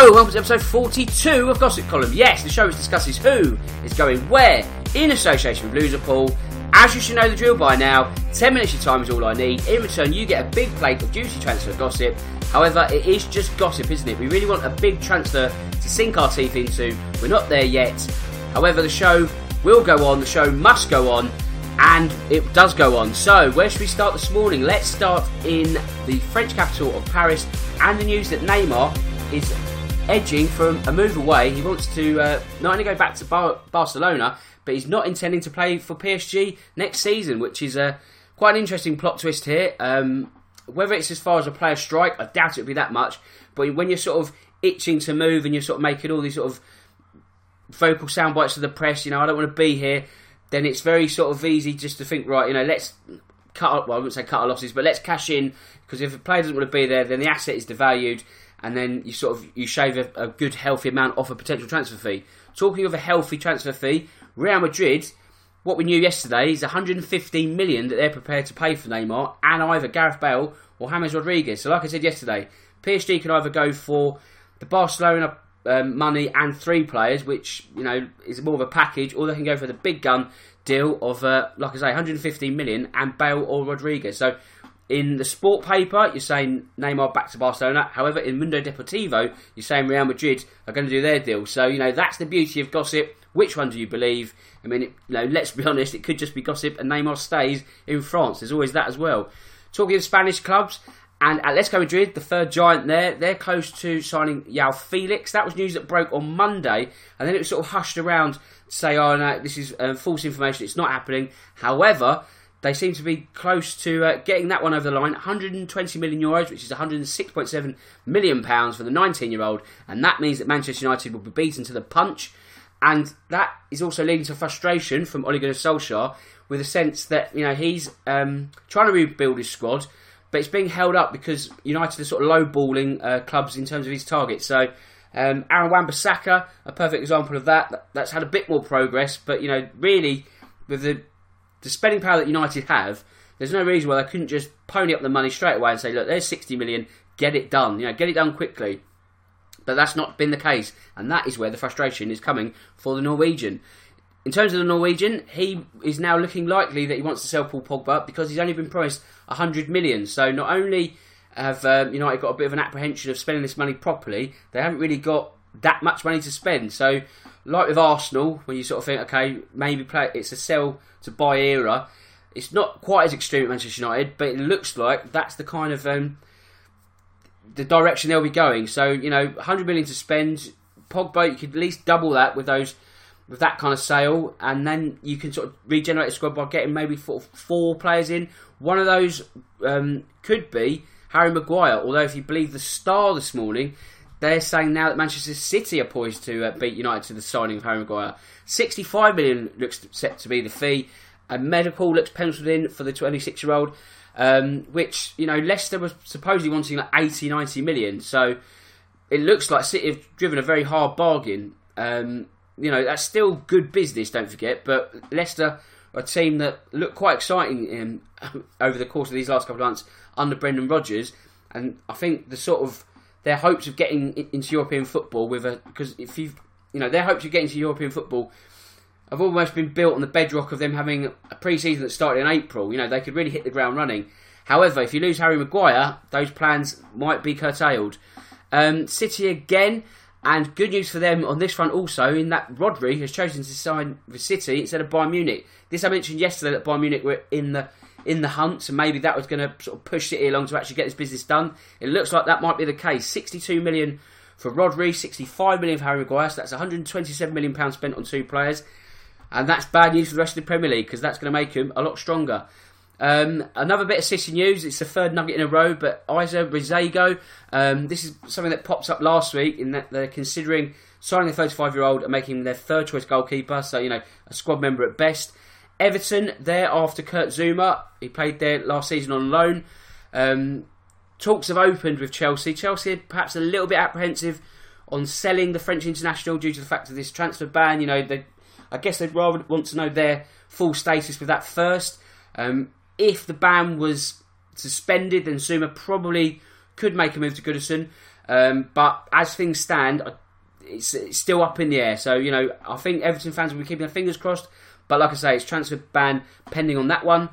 Hello, welcome to episode 42 of Gossip Column. Yes, the show which discusses who is going where in association with Loserpool. As you should know the drill by now, 10 minutes of time is all I need. In return, you get a big plate of juicy transfer gossip. However, it is just gossip, isn't it? We really want a big transfer to sink our teeth into. We're not there yet. However, the show will go on, the show must go on, and it does go on. So, where should we start this morning? Let's start in the French capital of Paris and the news that Neymar is edging from a move away. He wants to uh, not only go back to Bar- Barcelona, but he's not intending to play for PSG next season, which is a quite an interesting plot twist here. Um, whether it's as far as a player strike, I doubt it would be that much. But when you're sort of itching to move and you're sort of making all these sort of vocal sound bites to the press, you know, I don't want to be here, then it's very sort of easy just to think, right, you know, let's cut. Well, I wouldn't say cut our losses, but let's cash in because if a player doesn't want to be there, then the asset is devalued and then you sort of you shave a, a, good healthy amount off a potential transfer fee. Talking of a healthy transfer fee, Real Madrid, what we knew yesterday is 115 million that they're prepared to pay for Neymar and either Gareth Bale or James Rodriguez. So, like I said yesterday, PSG can either go for the Barcelona um, money and three players, which you know is more of a package, or they can go for the big gun deal of, uh, like I say, 115 million and Bale or Rodriguez. So in the sport paper, you're saying Neymar back to Barcelona. However, in Mundo Deportivo, you're saying Real Madrid are going to do their deal. So, you know, that's the beauty of gossip. Which one do you believe? I mean, it, you know, let's be honest, it could just be gossip and Neymar stays in France. There's always that as well. Talking of Spanish clubs, and Atletico Madrid, the third giant there, they're close to signing Joao Felix. That was news that broke on Monday, and then it was sort of hushed around to say, oh no, this is uh, false information, it's not happening. However, they seem to be close to uh, getting that one over the line. 120 million euros, which is 106.7 million pounds for the 19-year-old, and that means that Manchester United will be beaten to the punch. And that is also leading to frustration from Ole Gunnar Solskjaer, with a sense that you know he's um, trying to rebuild his squad, but it's being held up because United are sort of lowballing uh, clubs in terms of his targets. So. Um, Aaron Wan-Bissaka, a perfect example of that. That's had a bit more progress, but you know, really, with the the spending power that United have, there's no reason why they couldn't just pony up the money straight away and say, look, there's 60 million, get it done, you know, get it done quickly. But that's not been the case, and that is where the frustration is coming for the Norwegian. In terms of the Norwegian, he is now looking likely that he wants to sell Paul Pogba because he's only been promised 100 million. So not only have um, United got a bit of an apprehension of spending this money properly, they haven't really got that much money to spend. So, like with Arsenal, when you sort of think, okay, maybe play, it's a sell to buy era. It's not quite as extreme at Manchester United, but it looks like that's the kind of um, the direction they'll be going. So you know, 100 million to spend. Pogba, you could at least double that with those with that kind of sale, and then you can sort of regenerate a squad by getting maybe four, four players in. One of those um, could be Harry Maguire. Although, if you believe the Star this morning, they're saying now that Manchester City are poised to uh, beat United to the signing of Harry Maguire. 65 million looks set to be the fee. A medical looks penciled in for the 26 year old, um, which, you know, Leicester was supposedly wanting like 80, 90 million. So it looks like City have driven a very hard bargain. Um, you know, that's still good business, don't forget, but Leicester a team that looked quite exciting in, over the course of these last couple of months under Brendan Rodgers. And I think the sort of their hopes of getting into European football with a because if you you know their hopes of getting to European football have almost been built on the bedrock of them having a pre-season that started in April. You know they could really hit the ground running. However, if you lose Harry Maguire, those plans might be curtailed. Um, City again, and good news for them on this front also in that Rodri has chosen to sign with City instead of Bayern Munich. This I mentioned yesterday that Bayern Munich were in the in the hunt, and maybe that was going to sort of push City along to actually get this business done. It looks like that might be the case. 62 million for Rodri, 65 million for Harry Maguire, so that's 127 million pounds spent on two players, and that's bad news for the rest of the Premier League because that's going to make them a lot stronger. Um, another bit of City news. It's the third nugget in a row, but Eizer Rezego. Um, this is something that pops up last week in that they're considering signing a 35 year old and making him their third choice goalkeeper. So you know, a squad member at best. Everton, there after Kurt Zouma, he played there last season on loan. Um, talks have opened with Chelsea. Chelsea are perhaps a little bit apprehensive on selling the French international due to the fact of this transfer ban. You know, they, I guess they'd rather want to know their full status with that first. Um, if the ban was suspended, then Zouma probably could make a move to Goodison. Um, but as things stand, it's, it's, still up in the air. So, you know, I think Everton fans will be keeping their fingers crossed. But like I say, it's transfer ban pending on that one.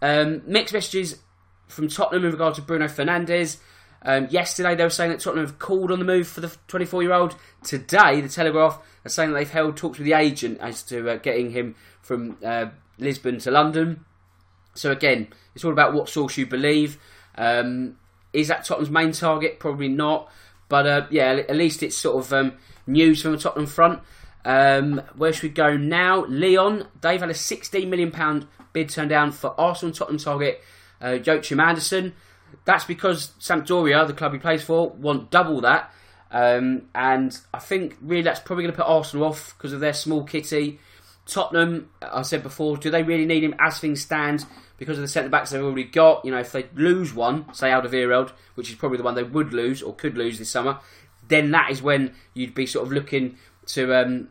Um, mixed messages from Tottenham in regard to Bruno Fernandes. Um, yesterday they were saying that Tottenham have called on the move for the 24 year old. Today, the Telegraph are saying that they've held talks with the agent as to uh, getting him from uh, Lisbon to London. So again, it's all about what source you believe. Um, is that Tottenham's main target? Probably not. But uh, yeah, at least it's sort of um, news from the Tottenham front. Um, where should we go now? Lyon. they've had a £16 million bid turned down for Arsenal and Tottenham target uh, Joachim Andersen. That's because Sampdoria, the club he plays for, want double that. Um, and I think really that's probably going to put Arsenal off because of their small kitty. Tottenham, I said before, do they really need him as things stand because of the centre backs they've already got? You know, if they lose one, say Alderweireld, which is probably the one they would lose or could lose this summer, then that is when you'd be sort of looking to um,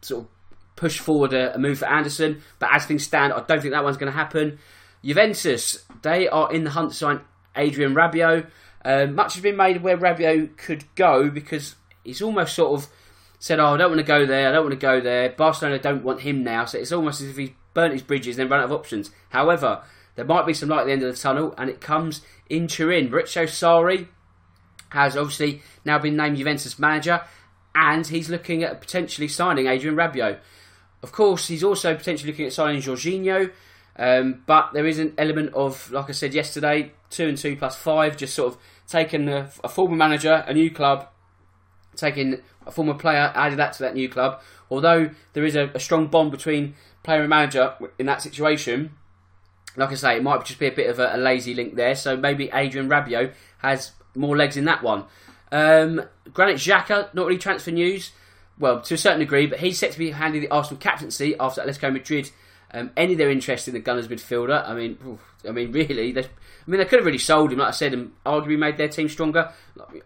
sort of push forward a, a, move for Andersen. But as things stand, I don't think that one's going to happen. Juventus, they are in the hunt to sign Adrien Rabiot. Um, much has been made of where Rabiot could go because he's almost sort of said, "Oh, I don't want to go there. I don't want to go there." Barcelona don't want him now, so it's almost as if he's burnt his bridges and then run out of options. However, there might be some light at the end of the tunnel, and it comes in Turin. Maurizio Sarri has obviously now been named Juventus manager and he's looking at potentially signing Adrien Rabiot. Of course, he's also potentially looking at signing Jorginho, um, but there is an element of, like I said yesterday, two and two plus five, just sort of taking a, a former manager, a new club, taking a former player, added that to that new club. Although there is a, a strong bond between player and manager in that situation, like I say, it might just be a bit of a, a lazy link there. So maybe Adrien Rabiot has more legs in that one. Um, Granit Xhaka, not really transfer news. Well, to a certain degree, but he's set to be handing the Arsenal captaincy after Atletico Madrid um, of their interest in the Gunners midfielder. I mean, oof, I mean, really, I mean, they could have really sold him, like I said, and arguably made their team stronger.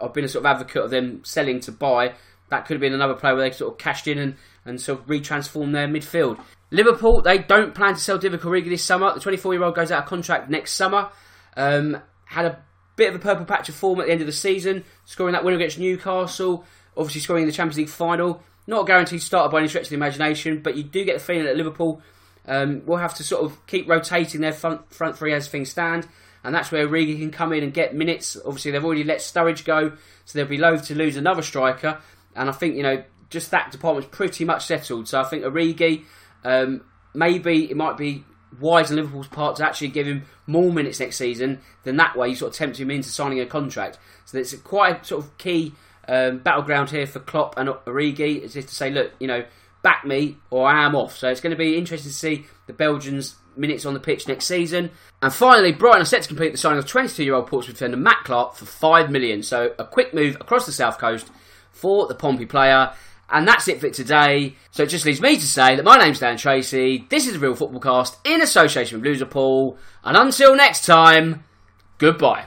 I've been a sort of advocate of them selling to buy. That could have been another player where they sort of cashed in and, and sort of retransformed their midfield. Liverpool, they don't plan to sell Divock Origi this summer. The 24 year old goes out of contract next summer. Um, had a Bit of a purple patch of form at the end of the season, scoring that win against Newcastle, obviously scoring in the Champions League final. Not a guaranteed starter by any stretch of the imagination, but you do get the feeling that Liverpool um, will have to sort of keep rotating their front, front three as things stand, and that's where Origi can come in and get minutes. Obviously, they've already let Sturridge go, so they'll be loath to lose another striker, and I think, you know, just that department's pretty much settled. So I think Origi, um, maybe it might be wise on Liverpool's part to actually give him more minutes next season. Then that way you sort of tempt him into signing a contract. So it's quite a sort of key um, battleground here for Klopp and Origi. Is just to say, look, you know, back me or I am off. So it's going to be interesting to see the Belgians minutes on the pitch next season. And finally, Brighton are set to complete the signing of 22-year-old Portsmouth defender Matt Clarke for five million. So a quick move across the south coast for the Pompey player. And that's it for today. So it just leaves me to say that my name's Dan Tracy. This is a Real Football Cast in association with Loserpool. And until next time, goodbye.